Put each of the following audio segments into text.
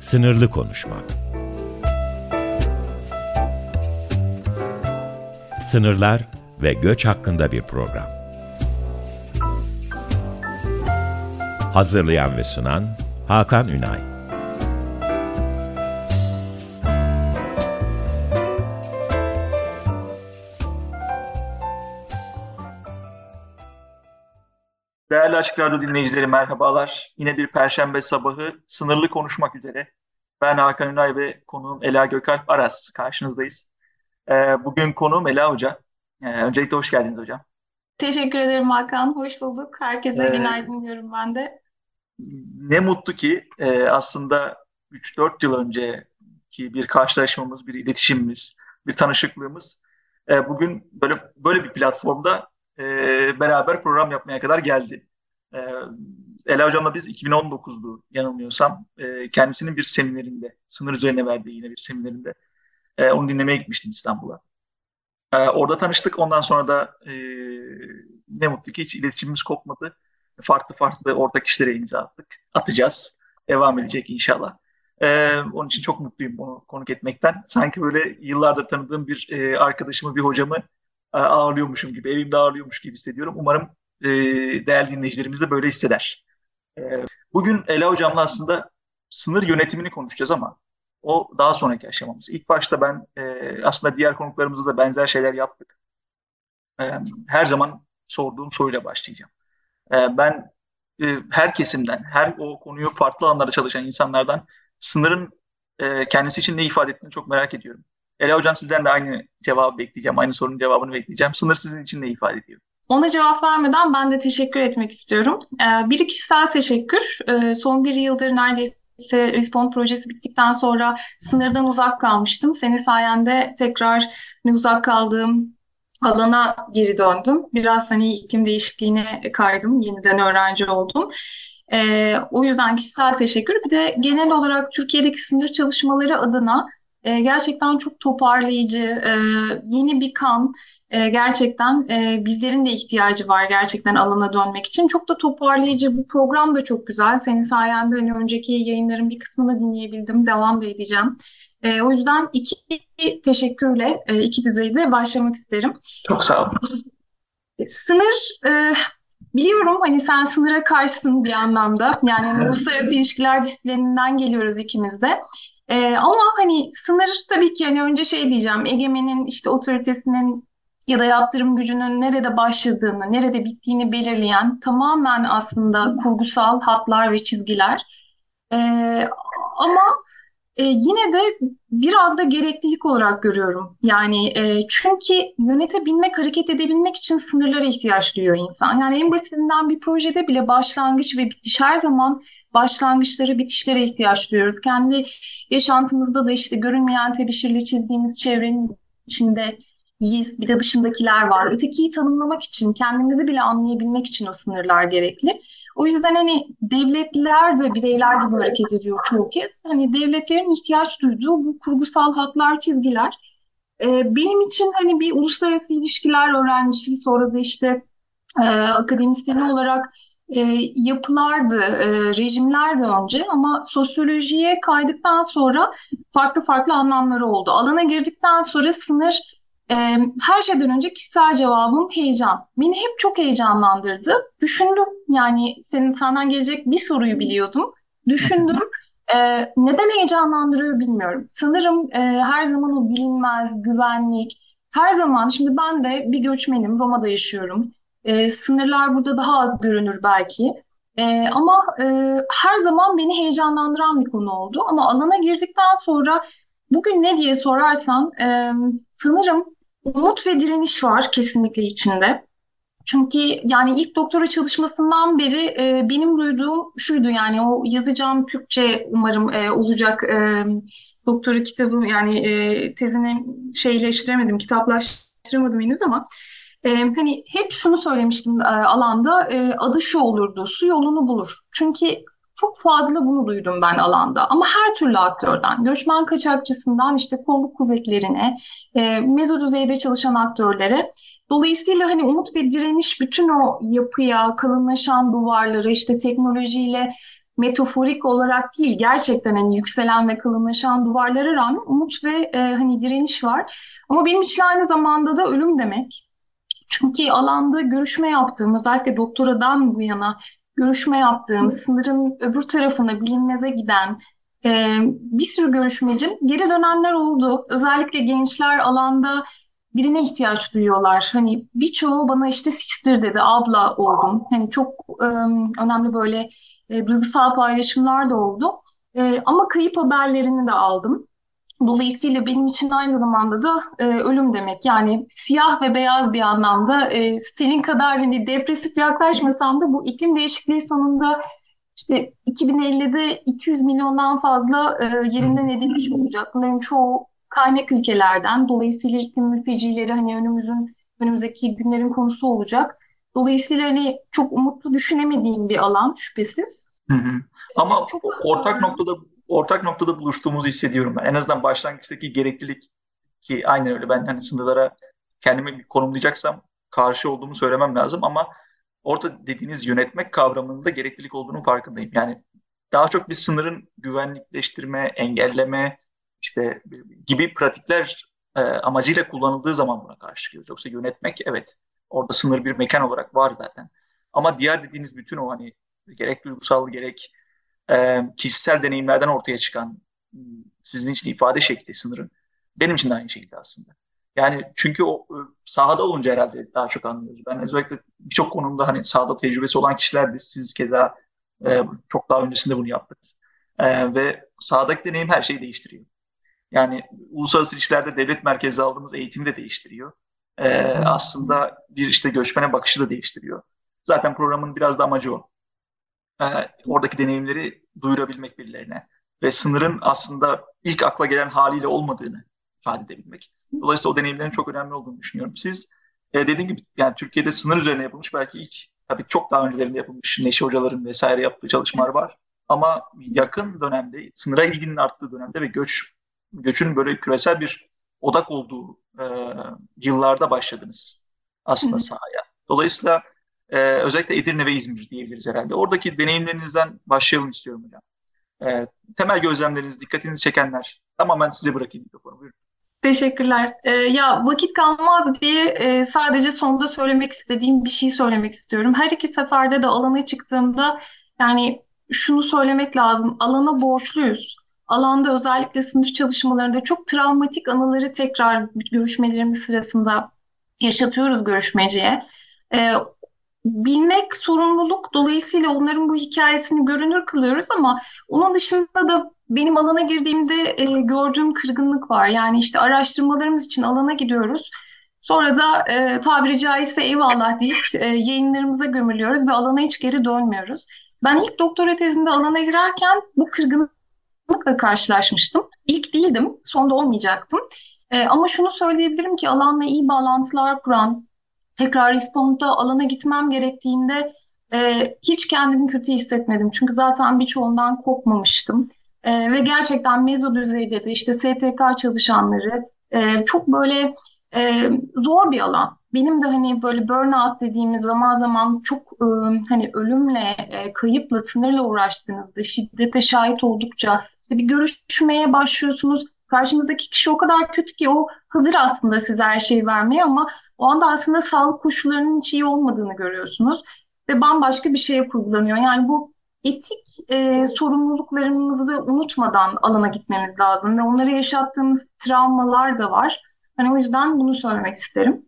Sınırlı Konuşma Sınırlar ve göç hakkında bir program. Hazırlayan ve sunan Hakan Ünay Açık Radyo dinleyicileri merhabalar. Yine bir perşembe sabahı sınırlı konuşmak üzere. Ben Hakan Ünay ve konuğum Ela Gökalp Aras karşınızdayız. Ee, bugün konuğum Ela Hoca. Ee, öncelikle hoş geldiniz hocam. Teşekkür ederim Hakan. Hoş bulduk. Herkese ee, günaydın diyorum ben de. Ne mutlu ki e, aslında 3-4 yıl önceki bir karşılaşmamız, bir iletişimimiz, bir tanışıklığımız e, bugün böyle böyle bir platformda e, beraber program yapmaya kadar geldi. E, Ela Hocam'la biz 2019'du yanılmıyorsam. E, kendisinin bir seminerinde, sınır üzerine verdiği yine bir seminerinde e, onu dinlemeye gitmiştim İstanbul'a. E, orada tanıştık. Ondan sonra da e, ne mutlu ki hiç iletişimimiz kopmadı. Farklı farklı ortak işlere imza attık. Atacağız. Devam edecek inşallah. Ee, onun için çok mutluyum onu konuk etmekten. Sanki böyle yıllardır tanıdığım bir e, arkadaşımı, bir hocamı e, ağırlıyormuşum gibi, evimde ağırlıyormuş gibi hissediyorum. Umarım e, değerli dinleyicilerimiz de böyle hisseder. E, bugün Ela Hocam'la aslında sınır yönetimini konuşacağız ama o daha sonraki aşamamız. İlk başta ben e, aslında diğer konuklarımızla da benzer şeyler yaptık. E, her zaman sorduğum soruyla başlayacağım. E, ben e, her kesimden, her o konuyu farklı alanlarda çalışan insanlardan sınırın e, kendisi için ne ifade ettiğini çok merak ediyorum. Ela Hocam sizden de aynı cevabı bekleyeceğim. Aynı sorunun cevabını bekleyeceğim. Sınır sizin için ne ifade ediyor? Ona cevap vermeden ben de teşekkür etmek istiyorum. Ee, bir kişisel teşekkür. Ee, son bir yıldır neredeyse Respond projesi bittikten sonra sınırdan uzak kalmıştım. Senin sayende tekrar ne uzak kaldığım alana geri döndüm. Biraz hani iklim değişikliğine kaydım. Yeniden öğrenci oldum. Ee, o yüzden kişisel teşekkür. Bir de genel olarak Türkiye'deki sınır çalışmaları adına e, gerçekten çok toparlayıcı, e, yeni bir kan. E, gerçekten e, bizlerin de ihtiyacı var gerçekten alana dönmek için. Çok da toparlayıcı. Bu program da çok güzel. Senin sayende hani önceki yayınların bir kısmını dinleyebildim. Devam da edeceğim. E, o yüzden iki teşekkürle e, iki düzeyde başlamak isterim. Çok sağ olun. E, sınır e, Biliyorum hani sen sınıra karşısın bir anlamda. Yani hani uluslararası ilişkiler disiplininden geliyoruz ikimiz de. Ee, ama hani sınır tabii ki hani önce şey diyeceğim. Egemenin işte otoritesinin ya da yaptırım gücünün nerede başladığını, nerede bittiğini belirleyen tamamen aslında kurgusal hatlar ve çizgiler. Ee, ama e, yine de biraz da gereklilik olarak görüyorum. Yani e, çünkü yönetebilmek, hareket edebilmek için sınırlara ihtiyaç duyuyor insan. Yani en basitinden bir projede bile başlangıç ve bitiş her zaman başlangıçlara, bitişlere ihtiyaç duyuyoruz. Kendi yaşantımızda da işte görünmeyen tebeşirle çizdiğimiz çevrenin içinde yiyiz, bir de dışındakiler var. Ötekiyi tanımlamak için, kendimizi bile anlayabilmek için o sınırlar gerekli. O yüzden hani devletler de bireyler gibi hareket ediyor çoğu kez. Hani devletlerin ihtiyaç duyduğu bu kurgusal hatlar, çizgiler. Ee, benim için hani bir uluslararası ilişkiler öğrencisi sonra da işte e, akademisyeni olarak e, yapılardı, e, rejimlerdi önce ama sosyolojiye kaydıktan sonra farklı farklı anlamları oldu. Alana girdikten sonra sınır e, her şeyden önce kişisel cevabım heyecan. Beni hep çok heyecanlandırdı. Düşündüm yani senin senden gelecek bir soruyu biliyordum. Düşündüm. E, neden heyecanlandırıyor bilmiyorum. Sanırım e, her zaman o bilinmez, güvenlik, her zaman şimdi ben de bir göçmenim, Roma'da yaşıyorum. E, sınırlar burada daha az görünür belki. E, ama e, her zaman beni heyecanlandıran bir konu oldu. Ama alana girdikten sonra bugün ne diye sorarsan e, sanırım umut ve direniş var kesinlikle içinde. Çünkü yani ilk doktora çalışmasından beri e, benim duyduğum şuydu yani o yazacağım Türkçe umarım e, olacak e, doktora kitabı yani e, tezini şeyleştiremedim, kitaplaştıramadım henüz ama e, hani hep şunu söylemiştim e, alanda e, adı şu olurdu su yolunu bulur. Çünkü çok fazla bunu duydum ben alanda ama her türlü aktörden, göçmen kaçakçısından işte kolluk kuvvetlerine, e, mezo düzeyde çalışan aktörlere. Dolayısıyla hani umut ve direniş bütün o yapıya, kalınlaşan duvarları, işte teknolojiyle metaforik olarak değil gerçekten hani yükselen ve kalınlaşan duvarlara rağmen umut ve e, hani direniş var. Ama benim için aynı zamanda da ölüm demek. Çünkü alanda görüşme yaptığım özellikle doktoradan bu yana görüşme yaptığım sınırın öbür tarafına bilinmeze giden e, bir sürü görüşmecim geri dönenler oldu. Özellikle gençler alanda birine ihtiyaç duyuyorlar. Hani birçoğu bana işte sister dedi, abla oldum. Hani çok e, önemli böyle e, duygusal paylaşımlar da oldu. E, ama kayıp haberlerini de aldım. Dolayısıyla benim için aynı zamanda da e, ölüm demek. Yani siyah ve beyaz bir anlamda e, senin kadar hani depresif yaklaşmasam da bu iklim değişikliği sonunda işte 2050'de 200 milyondan fazla e, yerinden edilmiş olacak. Bunların çoğu kaynak ülkelerden. Dolayısıyla iklim mültecileri hani önümüzün önümüzdeki günlerin konusu olacak. Dolayısıyla hani çok umutlu düşünemediğim bir alan şüphesiz. Hı hı. Ama çok ortak noktada ortak noktada buluştuğumuzu hissediyorum ben. En azından başlangıçtaki gereklilik ki aynen öyle ben hani sınırlara kendimi konumlayacaksam karşı olduğumu söylemem lazım ama orada dediğiniz yönetmek kavramında gereklilik olduğunu farkındayım. Yani daha çok bir sınırın güvenlikleştirme, engelleme işte gibi pratikler e, amacıyla kullanıldığı zaman buna karşı çıkıyoruz. Yoksa yönetmek evet orada sınır bir mekan olarak var zaten. Ama diğer dediğiniz bütün o hani gerek duygusal gerek e, kişisel deneyimlerden ortaya çıkan sizin için ifade şekli sınırın benim için de aynı şekilde aslında. Yani çünkü o e, sahada olunca herhalde daha çok anlıyoruz. Ben özellikle birçok konumda hani sahada tecrübesi olan kişilerdi. Siz keza e, çok daha öncesinde bunu yaptınız. E, ve sahadaki deneyim her şeyi değiştiriyor. Yani uluslararası ilişkilerde devlet merkezi aldığımız eğitimi de değiştiriyor. E, aslında bir işte göçmene bakışı da değiştiriyor. Zaten programın biraz da amacı o. E, oradaki deneyimleri duyurabilmek birilerine ve sınırın aslında ilk akla gelen haliyle olmadığını ifade edebilmek. Dolayısıyla o deneyimlerin çok önemli olduğunu düşünüyorum. Siz e, dediğim gibi yani Türkiye'de sınır üzerine yapılmış belki ilk tabii çok daha öncelerinde yapılmış Neşe hocaların vesaire yaptığı çalışmalar var. Ama yakın dönemde sınıra ilginin arttığı dönemde ve göç göçün böyle küresel bir odak olduğu e, yıllarda başladınız aslında sahaya. Dolayısıyla e, özellikle Edirne ve İzmir diyebiliriz herhalde. Oradaki deneyimlerinizden başlayalım istiyorum hocam. E, temel gözlemleriniz, dikkatinizi çekenler. Tamamen size bırakayım mikrofonu. Buyurun. Teşekkürler. Ee, ya vakit kalmaz diye e, sadece sonda söylemek istediğim bir şey söylemek istiyorum. Her iki seferde de alana çıktığımda yani şunu söylemek lazım. Alana borçluyuz. Alanda özellikle sınır çalışmalarında çok travmatik anıları tekrar görüşmelerimiz sırasında yaşatıyoruz görüşmeciye. Ee, bilmek sorumluluk. Dolayısıyla onların bu hikayesini görünür kılıyoruz ama onun dışında da benim alana girdiğimde e, gördüğüm kırgınlık var. Yani işte araştırmalarımız için alana gidiyoruz. Sonra da e, tabiri caizse eyvallah deyip e, yayınlarımıza gömülüyoruz ve alana hiç geri dönmüyoruz. Ben ilk doktora tezinde alana girerken bu kırgınlıkla karşılaşmıştım. İlk değildim, sonda olmayacaktım. E, ama şunu söyleyebilirim ki alanla iyi bağlantılar kuran, tekrar responda alana gitmem gerektiğinde e, hiç kendimi kötü hissetmedim. Çünkü zaten birçoğundan kopmamıştım. E, ve gerçekten mezo düzeyde de işte STK çalışanları e, çok böyle e, zor bir alan. Benim de hani böyle burnout dediğimiz zaman zaman çok e, hani ölümle, e, kayıpla, sınırla uğraştığınızda, şiddete şahit oldukça işte bir görüşmeye başlıyorsunuz. Karşınızdaki kişi o kadar kötü ki o hazır aslında size her şeyi vermeye ama o anda aslında sağlık koşullarının hiç iyi olmadığını görüyorsunuz ve bambaşka bir şeye kurgulanıyor. Yani bu etik e, sorumluluklarımızı unutmadan alana gitmemiz lazım ve onları yaşattığımız travmalar da var. Hani o yüzden bunu söylemek isterim.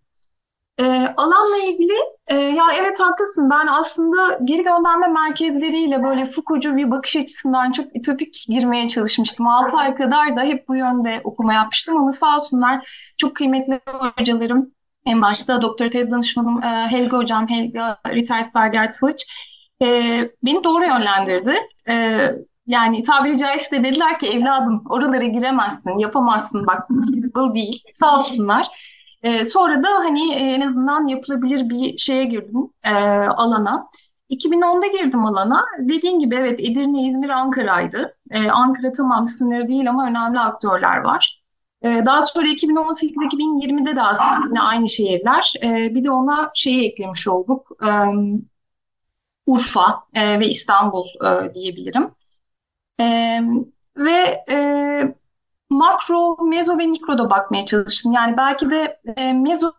E, alanla ilgili e, ya evet haklısın ben aslında geri gönderme merkezleriyle böyle Foucault'cu bir bakış açısından çok ütopik girmeye çalışmıştım. 6 ay kadar da hep bu yönde okuma yapmıştım ama sağ olsunlar çok kıymetli hocalarım. En başta doktor tez danışmanım e, Helga hocam, Helga Rittersberger Twitch e, beni doğru yönlendirdi. E, yani tabiri caizse dediler ki evladım oralara giremezsin, yapamazsın bak feasible değil. Sağ olsunlar. E, sonra da hani en azından yapılabilir bir şeye girdim e, alana. 2010'da girdim alana. Dediğin gibi evet Edirne, İzmir, Ankara'ydı. E, Ankara tamam sınır değil ama önemli aktörler var. E, daha sonra 2018-2020'de de aslında aynı şehirler. E, bir de ona şeyi eklemiş olduk. E, Urfa e, ve İstanbul e, diyebilirim. Ve e, makro, mezo ve mikroda bakmaya çalıştım. Yani belki de mezo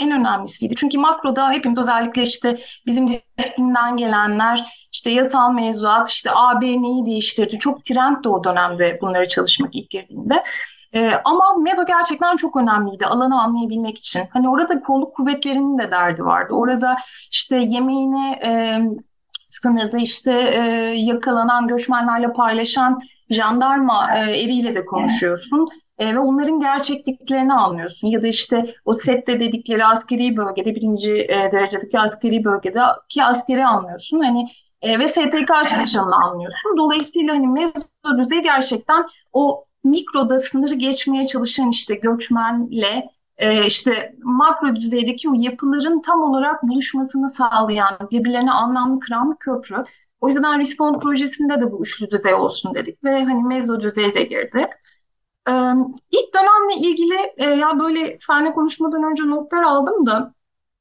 en önemlisiydi. Çünkü makroda hepimiz özellikle işte bizim disiplinden gelenler işte yasal mevzuat, işte AB neyi değiştirdi. Çok trend de o dönemde bunları çalışmak ilk girdiğinde. Ee, ama mezo gerçekten çok önemliydi alanı anlayabilmek için. Hani orada kolluk kuvvetlerinin de derdi vardı. Orada işte yemeğini e, sınırda işte e, yakalanan göçmenlerle paylaşan jandarma e, eriyle de konuşuyorsun. E, ve onların gerçekliklerini anlıyorsun. Ya da işte o sette dedikleri askeri bölgede birinci e, derecedeki askeri bölgedeki askeri anlıyorsun. Hani e, ve STK çalışanını anlıyorsun. Dolayısıyla hani mezo düzey gerçekten o mikroda sınırı geçmeye çalışan işte göçmenle e, işte makro düzeydeki o yapıların tam olarak buluşmasını sağlayan, birbirlerine anlamlı kıran bir köprü. O yüzden Respond projesinde de bu üçlü düzey olsun dedik ve hani mezo düzey de girdi. Ee, ilk dönemle ilgili e, ya böyle seninle konuşmadan önce notlar aldım da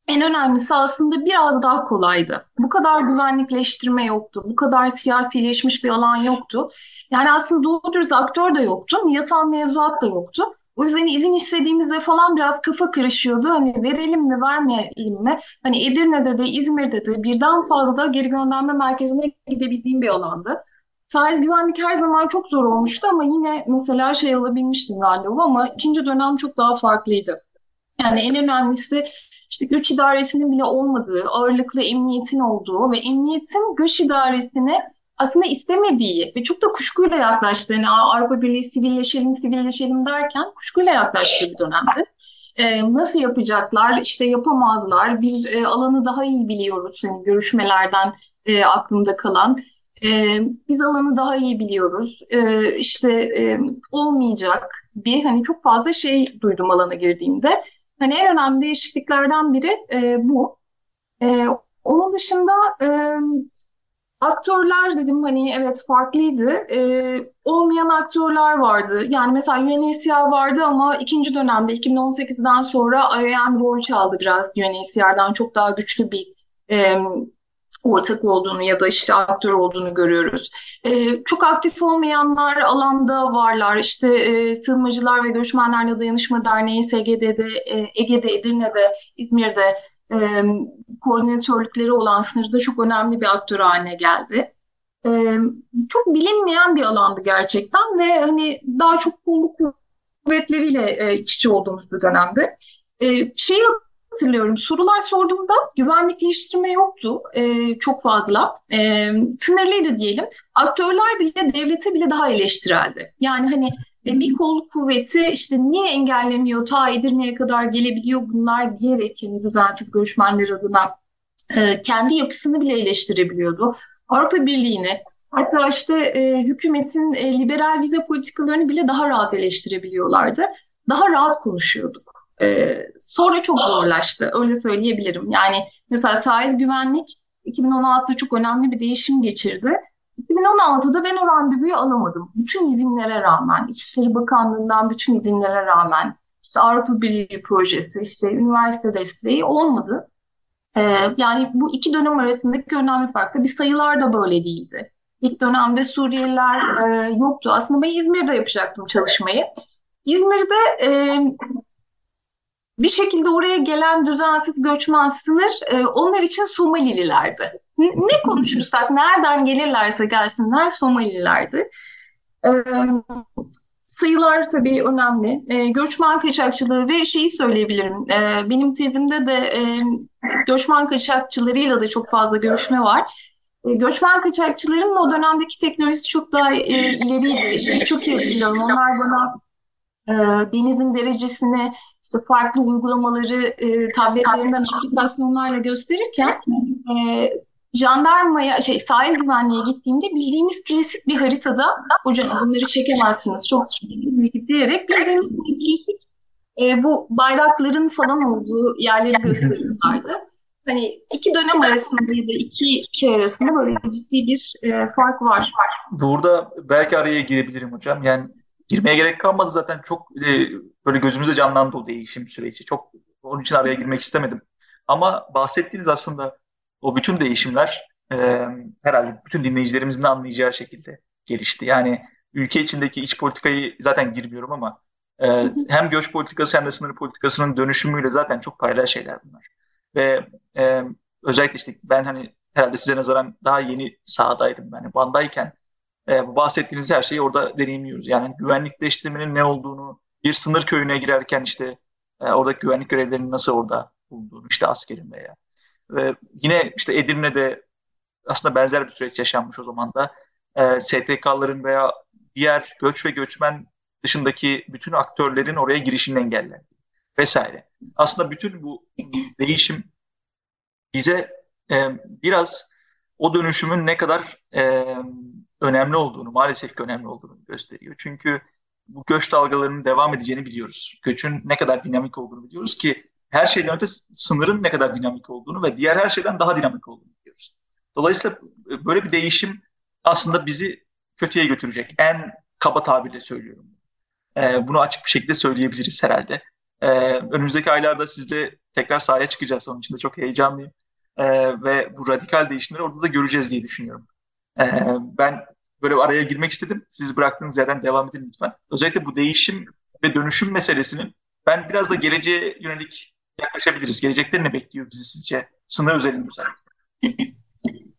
en önemlisi aslında biraz daha kolaydı. Bu kadar güvenlikleştirme yoktu, bu kadar siyasileşmiş bir alan yoktu. Yani aslında doğru dürüst aktör de yoktu, yasal mevzuat da yoktu. O yüzden izin istediğimizde falan biraz kafa karışıyordu. Hani verelim mi, vermeyelim mi? Hani Edirne'de de, İzmir'de de birden fazla geri gönderme merkezine gidebildiğim bir alandı. Sahil güvenlik her zaman çok zor olmuştu ama yine mesela şey alabilmiştim randevu ama ikinci dönem çok daha farklıydı. Yani en önemlisi işte göç idaresinin bile olmadığı, ağırlıklı emniyetin olduğu ve emniyetin göç idaresine aslında istemediği ve çok da kuşkuyla yaklaştığı, yani Avrupa Birliği sivilleşelim, sivilleşelim derken kuşkuyla yaklaştığı bir dönemdi. Ee, nasıl yapacaklar? İşte yapamazlar. Biz e, alanı daha iyi biliyoruz. Yani görüşmelerden e, aklımda kalan. E, biz alanı daha iyi biliyoruz. E, işte e, olmayacak bir hani çok fazla şey duydum alana girdiğimde. Hani en önemli değişikliklerden biri e, bu. E, onun dışında e, Aktörler dedim hani evet farklıydı. Ee, olmayan aktörler vardı. Yani mesela UNHCR vardı ama ikinci dönemde 2018'den sonra IOM rol çaldı biraz UNHCR'dan çok daha güçlü bir e, ortak olduğunu ya da işte aktör olduğunu görüyoruz. Ee, çok aktif olmayanlar alanda varlar. İşte e, Sığınmacılar ve Göçmenlerle Dayanışma Derneği SGD'de, e, Ege'de, Edirne'de, İzmir'de e, koordinatörlükleri olan sınırda çok önemli bir aktör haline geldi. E, çok bilinmeyen bir alandı gerçekten ve hani daha çok kolluk kuvvetleriyle e, iç içe olduğumuz bir dönemde. E, şeyi hatırlıyorum, sorular sorduğumda güvenlikleştirme yoktu e, çok fazla. E, sınırlıydı diyelim. Aktörler bile devlete bile daha eleştireldi. Yani hani ve bir kolluk kuvveti işte niye engellemiyor, ta Edirne'ye kadar gelebiliyor bunlar diyerek yani düzensiz göçmenler adına e, kendi yapısını bile eleştirebiliyordu. Avrupa Birliği'ni hatta işte e, hükümetin e, liberal vize politikalarını bile daha rahat eleştirebiliyorlardı. Daha rahat konuşuyorduk. E, sonra çok zorlaştı öyle söyleyebilirim. Yani mesela sahil güvenlik 2016'da çok önemli bir değişim geçirdi. 2016'da ben o randevuyu alamadım. Bütün izinlere rağmen, İçişleri Bakanlığı'ndan bütün izinlere rağmen, işte Avrupa Birliği projesi, işte üniversite desteği olmadı. Ee, yani bu iki dönem arasındaki önemli fark da bir sayılar da böyle değildi. İlk dönemde Suriyeliler e, yoktu. Aslında ben İzmir'de yapacaktım çalışmayı. İzmir'de e, bir şekilde oraya gelen düzensiz göçmen sınır e, onlar için Somalililerdi ne konuşursak, nereden gelirlerse gelsinler Somalililerdi. Ee, sayılar tabii önemli. Ee, göçmen kaçakçılığı ve şeyi söyleyebilirim. Ee, benim tezimde de e, göçmen kaçakçılarıyla da çok fazla görüşme var. E, göçmen kaçakçıların o dönemdeki teknolojisi çok daha e, ileriydi. Şeyi çok iyi hatırlıyorum. Onlar bana e, denizin derecesini işte farklı uygulamaları e, tabletlerinden aplikasyonlarla gösterirken e, jandarmaya şey sahil güvenliğe gittiğimde bildiğimiz klasik bir haritada hocam bunları çekemezsiniz çok diyerek bildiğimiz klasik e, bu bayrakların falan olduğu yerleri gösteriyorlardı. Hani iki dönem arasında ya da iki şey arasında böyle ciddi bir e, fark var. Burada belki araya girebilirim hocam. Yani girmeye gerek kalmadı zaten çok e, böyle gözümüzde canlandı o değişim süreci. Çok onun için araya girmek istemedim. Ama bahsettiğiniz aslında o bütün değişimler e, herhalde bütün dinleyicilerimizin anlayacağı şekilde gelişti. Yani ülke içindeki iç politikayı zaten girmiyorum ama e, hem göç politikası hem de sınır politikasının dönüşümüyle zaten çok paralel şeyler bunlar. Ve e, özellikle işte ben hani herhalde size nazaran daha yeni sahadaydım. Yani Van'dayken e, bahsettiğiniz her şeyi orada deneyimliyoruz. Yani güvenlikleştirmenin ne olduğunu, bir sınır köyüne girerken işte e, oradaki güvenlik görevlerinin nasıl orada bulunduğunu, işte askerin veya. Ve yine işte Edirne'de aslında benzer bir süreç yaşanmış o zaman da. E, STK'ların veya diğer göç ve göçmen dışındaki bütün aktörlerin oraya girişinin engellendi vesaire. Aslında bütün bu değişim bize e, biraz o dönüşümün ne kadar e, önemli olduğunu, maalesef ki önemli olduğunu gösteriyor. Çünkü bu göç dalgalarının devam edeceğini biliyoruz. Göçün ne kadar dinamik olduğunu biliyoruz ki her şeyden öte sınırın ne kadar dinamik olduğunu ve diğer her şeyden daha dinamik olduğunu biliyoruz. Dolayısıyla böyle bir değişim aslında bizi kötüye götürecek. En kaba tabirle söylüyorum. Ee, bunu açık bir şekilde söyleyebiliriz herhalde. Ee, önümüzdeki aylarda sizle tekrar sahaya çıkacağız. Onun için de çok heyecanlıyım. Ee, ve bu radikal değişimleri orada da göreceğiz diye düşünüyorum. Ee, ben böyle araya girmek istedim. Siz bıraktığınız yerden devam edin lütfen. Özellikle bu değişim ve dönüşüm meselesinin ben biraz da geleceğe yönelik yaklaşabiliriz. Gelecekte ne bekliyor bizi sizce? Sınır özelinde özellikle.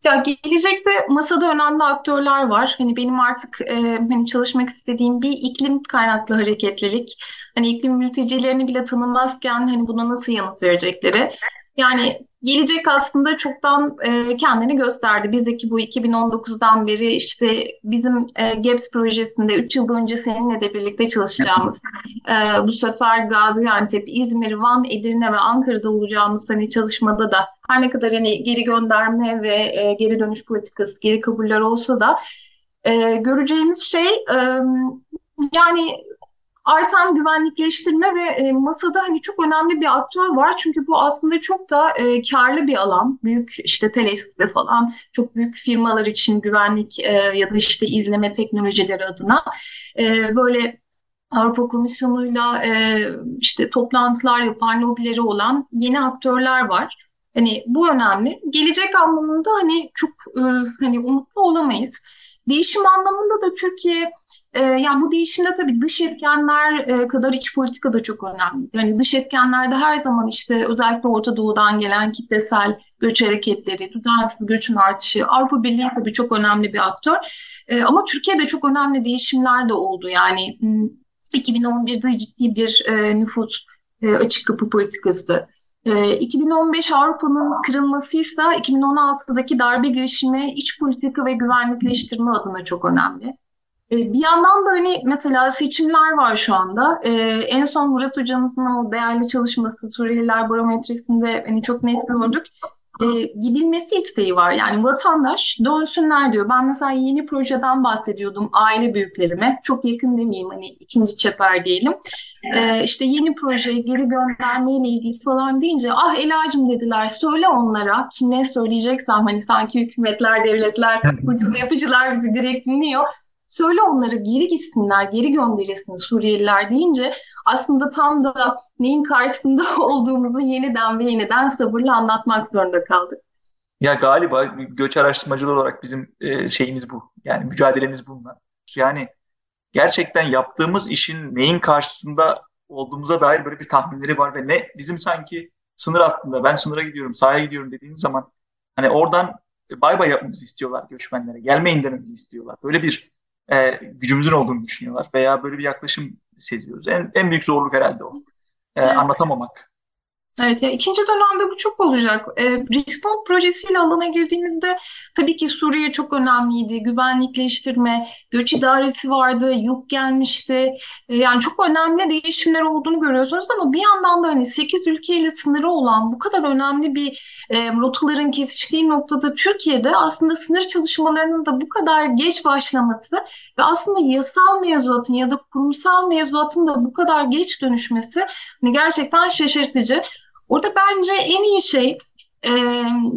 Ya gelecekte masada önemli aktörler var. Hani benim artık e, hani çalışmak istediğim bir iklim kaynaklı hareketlilik. Hani iklim mültecilerini bile tanımazken hani buna nasıl yanıt verecekleri. Yani gelecek aslında çoktan e, kendini gösterdi. Bizdeki bu 2019'dan beri işte bizim e, GAPS projesinde 3 yıl önce seninle de birlikte çalışacağımız e, bu sefer Gaziantep, İzmir, Van, Edirne ve Ankara'da olacağımız hani çalışmada da her ne kadar hani geri gönderme ve e, geri dönüş politikası, geri kabuller olsa da e, göreceğimiz şey e, yani artan güvenlikleştirme ve e, masada hani çok önemli bir aktör var. Çünkü bu aslında çok da e, karlı bir alan. Büyük işte Thales gibi falan çok büyük firmalar için güvenlik e, ya da işte izleme teknolojileri adına e, böyle Avrupa Komisyonu'yla e, işte toplantılar yapan lobileri olan yeni aktörler var. Hani bu önemli. Gelecek anlamında hani çok e, hani umutlu olamayız. Değişim anlamında da Türkiye e, yani bu değişimde tabii dış etkenler e, kadar iç politika da çok önemli. Yani dış etkenlerde her zaman işte özellikle Orta Doğu'dan gelen kitlesel göç hareketleri, düzensiz göçün artışı, Avrupa Birliği tabii çok önemli bir aktör. E, ama Türkiye'de çok önemli değişimler de oldu. Yani 2011'de ciddi bir e, nüfus e, açık kapı politikası 2015 ee, Avrupa'nın kırılmasıysa 2016'daki darbe girişimi iç politika ve güvenlikleştirme adına çok önemli. Ee, bir yandan da hani mesela seçimler var şu anda. Ee, en son Murat hocamızın o değerli çalışması Suriyeliler barometresinde hani çok net gördük gidilmesi isteği var. Yani vatandaş dönsünler diyor. Ben mesela yeni projeden bahsediyordum aile büyüklerime. Çok yakın demeyeyim hani ikinci çeper diyelim. E, işte yeni projeye geri göndermeyle ilgili falan deyince ah Ela'cığım dediler söyle onlara. Kim ne söyleyeceksem hani sanki hükümetler, devletler, yapıcılar bizi direkt dinliyor. Söyle onlara geri gitsinler, geri gönderilsin Suriyeliler deyince aslında tam da neyin karşısında olduğumuzu yeniden ve yeniden sabırla anlatmak zorunda kaldık. Ya galiba göç araştırmacılar olarak bizim e, şeyimiz bu. Yani mücadelemiz bununla. Yani gerçekten yaptığımız işin neyin karşısında olduğumuza dair böyle bir tahminleri var ve ne bizim sanki sınır hattında ben sınıra gidiyorum, sahaya gidiyorum dediğiniz zaman hani oradan bay bay yapmamızı istiyorlar göçmenlere. Gelmeyin dememizi istiyorlar. Böyle bir e, gücümüzün olduğunu düşünüyorlar veya böyle bir yaklaşım hissediyoruz. En, en büyük zorluk herhalde o. E, evet. Anlatamamak. Evet, ya ikinci dönemde bu çok olacak. E, Respond projesiyle alana girdiğimizde tabii ki Suriye çok önemliydi. Güvenlikleştirme, göç idaresi vardı, yük gelmişti. E, yani çok önemli değişimler olduğunu görüyorsunuz ama bir yandan da hani 8 ülkeyle sınırı olan bu kadar önemli bir e, rotaların kesiştiği noktada Türkiye'de aslında sınır çalışmalarının da bu kadar geç başlaması ve aslında yasal mevzuatın ya da kurumsal mevzuatın da bu kadar geç dönüşmesi hani gerçekten şaşırtıcı. Orada bence en iyi şey e,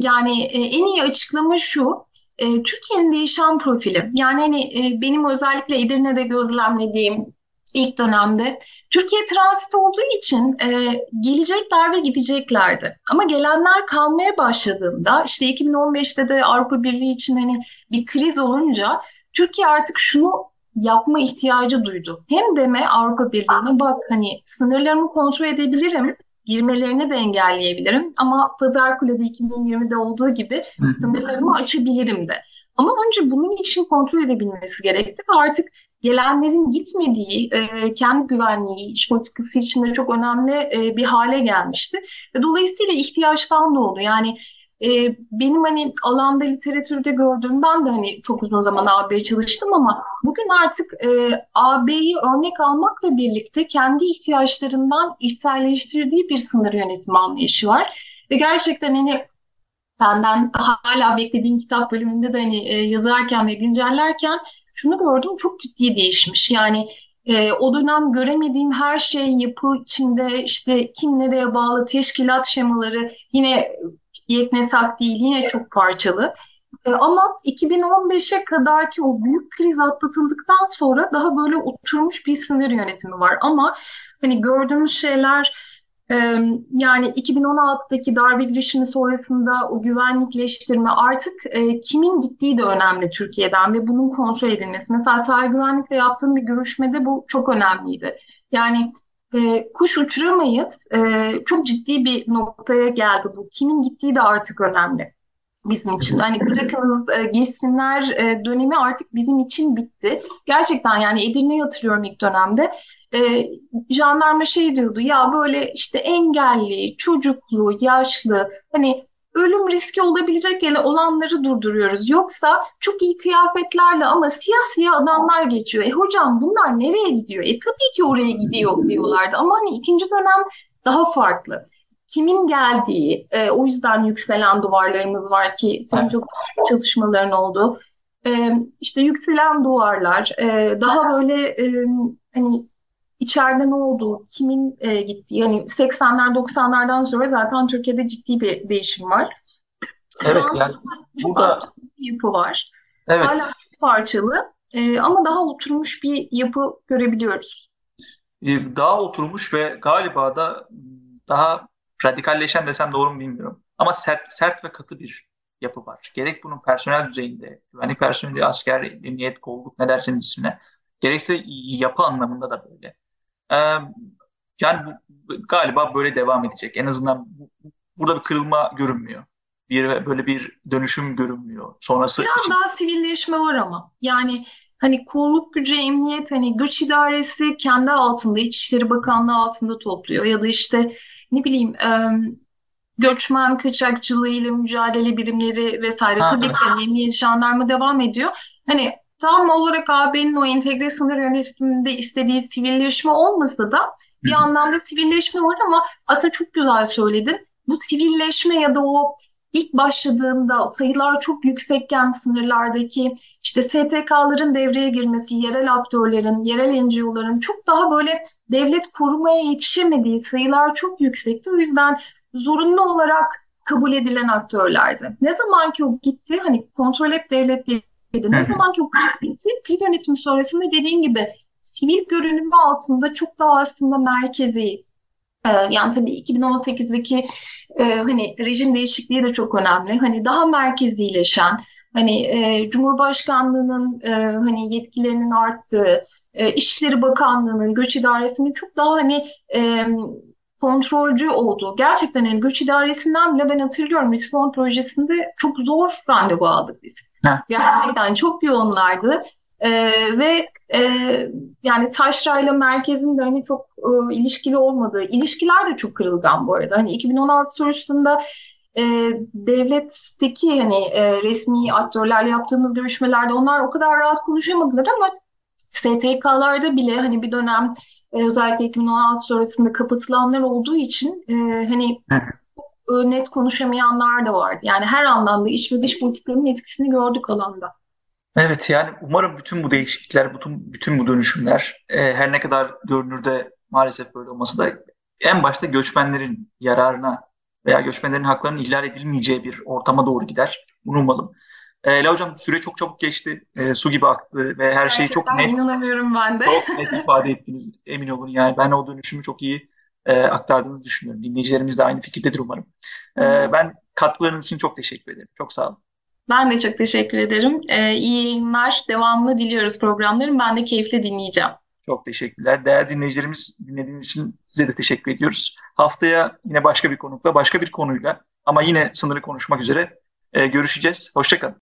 yani e, en iyi açıklama şu. E, Türkiye'nin değişen profili. Yani hani e, benim özellikle Edirne'de gözlemlediğim ilk dönemde. Türkiye transit olduğu için e, gelecekler ve gideceklerdi. Ama gelenler kalmaya başladığında işte 2015'te de Avrupa Birliği için hani bir kriz olunca Türkiye artık şunu yapma ihtiyacı duydu. Hem deme Avrupa Birliği'ne bak hani sınırlarımı kontrol edebilirim, girmelerini de engelleyebilirim ama Pazar Kule'de 2020'de olduğu gibi sınırlarımı açabilirim de. Ama önce bunun için kontrol edebilmesi gerekti ve artık gelenlerin gitmediği, e, kendi güvenliği, iç politikası içinde çok önemli e, bir hale gelmişti. Ve dolayısıyla ihtiyaçtan doğdu. Yani e, benim hani alanda literatürde gördüğüm, ben de hani çok uzun zaman AB'ye çalıştım ama bugün artık e, AB'yi örnek almakla birlikte kendi ihtiyaçlarından içselleştirdiği bir sınır yönetimi anlayışı var. Ve gerçekten hani benden hala beklediğim kitap bölümünde de hani e, yazarken ve güncellerken şunu gördüm çok ciddi değişmiş. Yani e, o dönem göremediğim her şey yapı içinde işte kim nereye bağlı teşkilat şemaları yine yeknesak değil yine çok parçalı. E, ama 2015'e kadar ki o büyük kriz atlatıldıktan sonra daha böyle oturmuş bir sınır yönetimi var. Ama hani gördüğümüz şeyler yani 2016'daki darbe girişimi sonrasında o güvenlikleştirme artık e, kimin gittiği de önemli Türkiye'den ve bunun kontrol edilmesi. Mesela sahil güvenlikle yaptığım bir görüşmede bu çok önemliydi. Yani e, kuş uçuramayız. E, çok ciddi bir noktaya geldi bu. Kimin gittiği de artık önemli bizim için. Hani bırakınız e, gitsinler e, dönemi artık bizim için bitti. Gerçekten yani Edirne'yi hatırlıyorum ilk dönemde e, jandarma şey diyordu ya böyle işte engelli, çocuklu, yaşlı hani ölüm riski olabilecek yani olanları durduruyoruz. Yoksa çok iyi kıyafetlerle ama siyah siyah adamlar geçiyor. E hocam bunlar nereye gidiyor? E tabii ki oraya gidiyor diyorlardı. Ama hani ikinci dönem daha farklı. Kimin geldiği, e, o yüzden yükselen duvarlarımız var ki senin çok çalışmaların oldu. E, işte yükselen duvarlar, e, daha böyle e, hani içeride ne olduğu, kimin e, gittiği, yani 80'ler 90'lardan sonra zaten Türkiye'de ciddi bir değişim var. Evet yani burada bir yapı var. Evet. Hala çok parçalı e, ama daha oturmuş bir yapı görebiliyoruz. E, daha oturmuş ve galiba da daha radikalleşen desem doğru mu bilmiyorum. Ama sert, sert ve katı bir yapı var. Gerek bunun personel düzeyinde, güvenlik personeli, asker, emniyet, kolluk ne derseniz ismine. Gerekse yapı anlamında da böyle. Yani bu, galiba böyle devam edecek. En azından bu, burada bir kırılma görünmüyor. Bir böyle bir dönüşüm görünmüyor. Sonrası Biraz için... daha sivilleşme var ama. Yani hani kolluk gücü, emniyet, hani güç idaresi kendi altında, İçişleri Bakanlığı altında topluyor. Ya da işte ne bileyim e, göçmen kaçakçılığı ile mücadele birimleri vesaire. Ha, Tabii evet. ki hani emniyet, jandarma devam ediyor. Hani tam olarak AB'nin o entegre sınır yönetiminde istediği sivilleşme olmasa da bir anlamda sivilleşme var ama aslında çok güzel söyledin. Bu sivilleşme ya da o ilk başladığında sayılar çok yüksekken sınırlardaki işte STK'ların devreye girmesi, yerel aktörlerin, yerel NGO'ların çok daha böyle devlet korumaya yetişemediği sayılar çok yüksekti. O yüzden zorunlu olarak kabul edilen aktörlerdi. Ne zaman ki o gitti hani kontrol hep devlet ne zaman o kriz bitti, kriz yönetimi sonrasında dediğin gibi sivil görünümü altında çok daha aslında merkezi, e, yani tabii 2018'deki e, hani rejim değişikliği de çok önemli. Hani daha merkezileşen, hani e, Cumhurbaşkanlığının e, hani yetkilerinin arttığı, e, İçişleri Bakanlığı'nın, Göç İdaresi'nin çok daha hani e, kontrolcü olduğu. Gerçekten yani göç idaresinden bile ben hatırlıyorum Lisbon projesinde çok zor randevu aldık biz. Ha. Gerçekten çok yoğunlardı. Ee, ve e, yani taşrayla merkezin de hani çok e, ilişkili olmadığı, ilişkiler de çok kırılgan bu arada. Hani 2016 sorusunda e, devletteki hani e, resmi aktörlerle yaptığımız görüşmelerde onlar o kadar rahat konuşamadılar ama STK'larda bile hani bir dönem e, özellikle 2016 sonrasında kapatılanlar olduğu için e, hani e, net konuşamayanlar da vardı. Yani her anlamda iç ve dış politikanın etkisini gördük alanda. Evet yani umarım bütün bu değişiklikler, bütün bütün bu dönüşümler e, her ne kadar görünürde maalesef böyle olmasa da en başta göçmenlerin yararına veya göçmenlerin haklarının ihlal edilmeyeceği bir ortama doğru gider. Bunu umalım. E, Ela Hocam süre çok çabuk geçti. E, su gibi aktı ve her şeyi çok Gerçekten net, inanamıyorum ben de. çok net ifade ettiniz. Emin olun yani ben o dönüşümü çok iyi e, aktardığınızı düşünüyorum. Dinleyicilerimiz de aynı fikirdedir umarım. E, ben katkılarınız için çok teşekkür ederim. Çok sağ olun. Ben de çok teşekkür ederim. Ee, iyi yayınlar, devamını diliyoruz programların. Ben de keyifle dinleyeceğim. Çok teşekkürler. Değerli dinleyicilerimiz dinlediğiniz için size de teşekkür ediyoruz. Haftaya yine başka bir konukla, başka bir konuyla ama yine sınırı konuşmak üzere e, görüşeceğiz. Hoşçakalın.